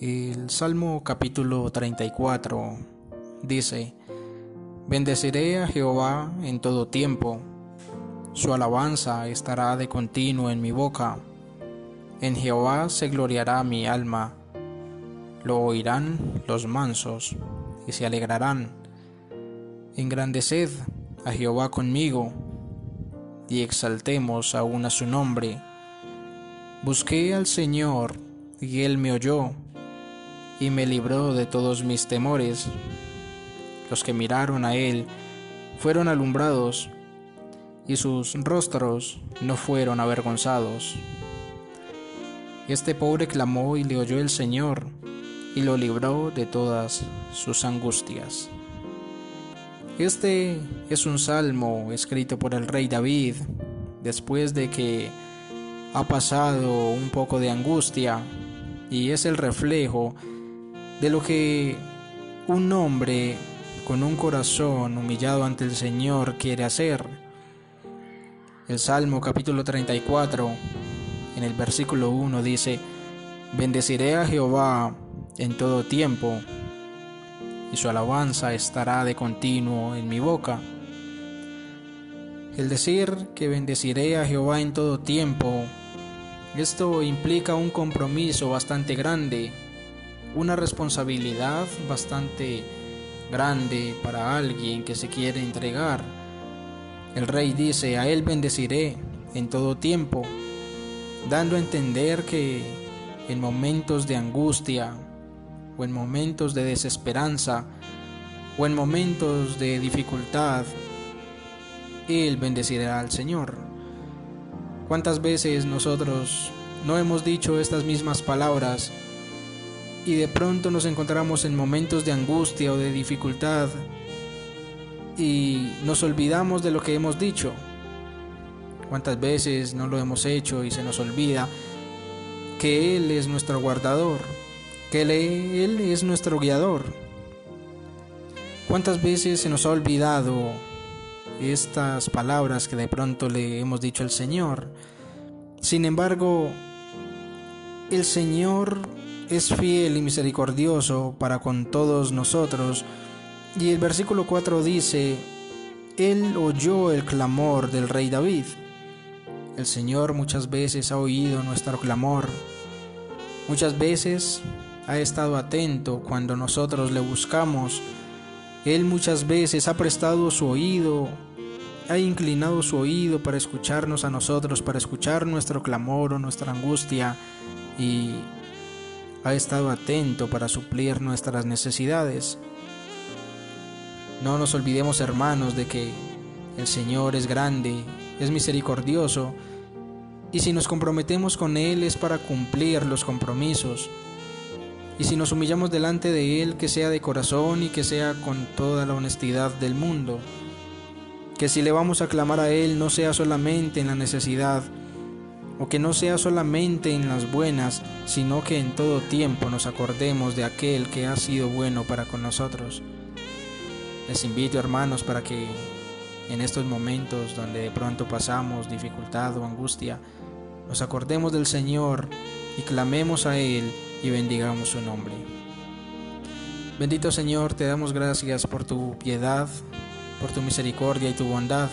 El Salmo capítulo 34 dice, Bendeciré a Jehová en todo tiempo, su alabanza estará de continuo en mi boca, en Jehová se gloriará mi alma, lo oirán los mansos y se alegrarán. Engrandeced a Jehová conmigo y exaltemos aún a su nombre. Busqué al Señor y él me oyó y me libró de todos mis temores. Los que miraron a él fueron alumbrados y sus rostros no fueron avergonzados. Este pobre clamó y le oyó el Señor y lo libró de todas sus angustias. Este es un salmo escrito por el rey David después de que ha pasado un poco de angustia y es el reflejo de lo que un hombre con un corazón humillado ante el Señor quiere hacer. El Salmo capítulo 34 en el versículo 1 dice, Bendeciré a Jehová en todo tiempo, y su alabanza estará de continuo en mi boca. El decir que bendeciré a Jehová en todo tiempo, esto implica un compromiso bastante grande una responsabilidad bastante grande para alguien que se quiere entregar. El rey dice, a él bendeciré en todo tiempo, dando a entender que en momentos de angustia o en momentos de desesperanza o en momentos de dificultad, él bendecirá al Señor. ¿Cuántas veces nosotros no hemos dicho estas mismas palabras y de pronto nos encontramos en momentos de angustia o de dificultad y nos olvidamos de lo que hemos dicho. ¿Cuántas veces no lo hemos hecho y se nos olvida que Él es nuestro guardador, que Él es nuestro guiador? ¿Cuántas veces se nos ha olvidado estas palabras que de pronto le hemos dicho al Señor? Sin embargo, el Señor es fiel y misericordioso para con todos nosotros. Y el versículo 4 dice, Él oyó el clamor del rey David. El Señor muchas veces ha oído nuestro clamor. Muchas veces ha estado atento cuando nosotros le buscamos. Él muchas veces ha prestado su oído, ha inclinado su oído para escucharnos a nosotros, para escuchar nuestro clamor o nuestra angustia. Y ha estado atento para suplir nuestras necesidades. No nos olvidemos, hermanos, de que el Señor es grande, es misericordioso, y si nos comprometemos con Él es para cumplir los compromisos. Y si nos humillamos delante de Él, que sea de corazón y que sea con toda la honestidad del mundo. Que si le vamos a clamar a Él no sea solamente en la necesidad, o que no sea solamente en las buenas, sino que en todo tiempo nos acordemos de aquel que ha sido bueno para con nosotros. Les invito hermanos para que en estos momentos donde de pronto pasamos dificultad o angustia, nos acordemos del Señor y clamemos a Él y bendigamos su nombre. Bendito Señor, te damos gracias por tu piedad, por tu misericordia y tu bondad.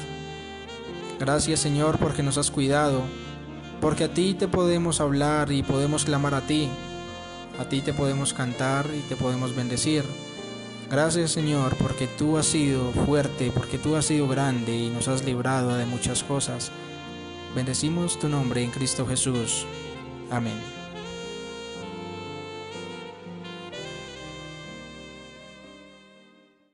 Gracias Señor porque nos has cuidado porque a ti te podemos hablar y podemos clamar a ti. A ti te podemos cantar y te podemos bendecir. Gracias Señor porque tú has sido fuerte, porque tú has sido grande y nos has librado de muchas cosas. Bendecimos tu nombre en Cristo Jesús. Amén.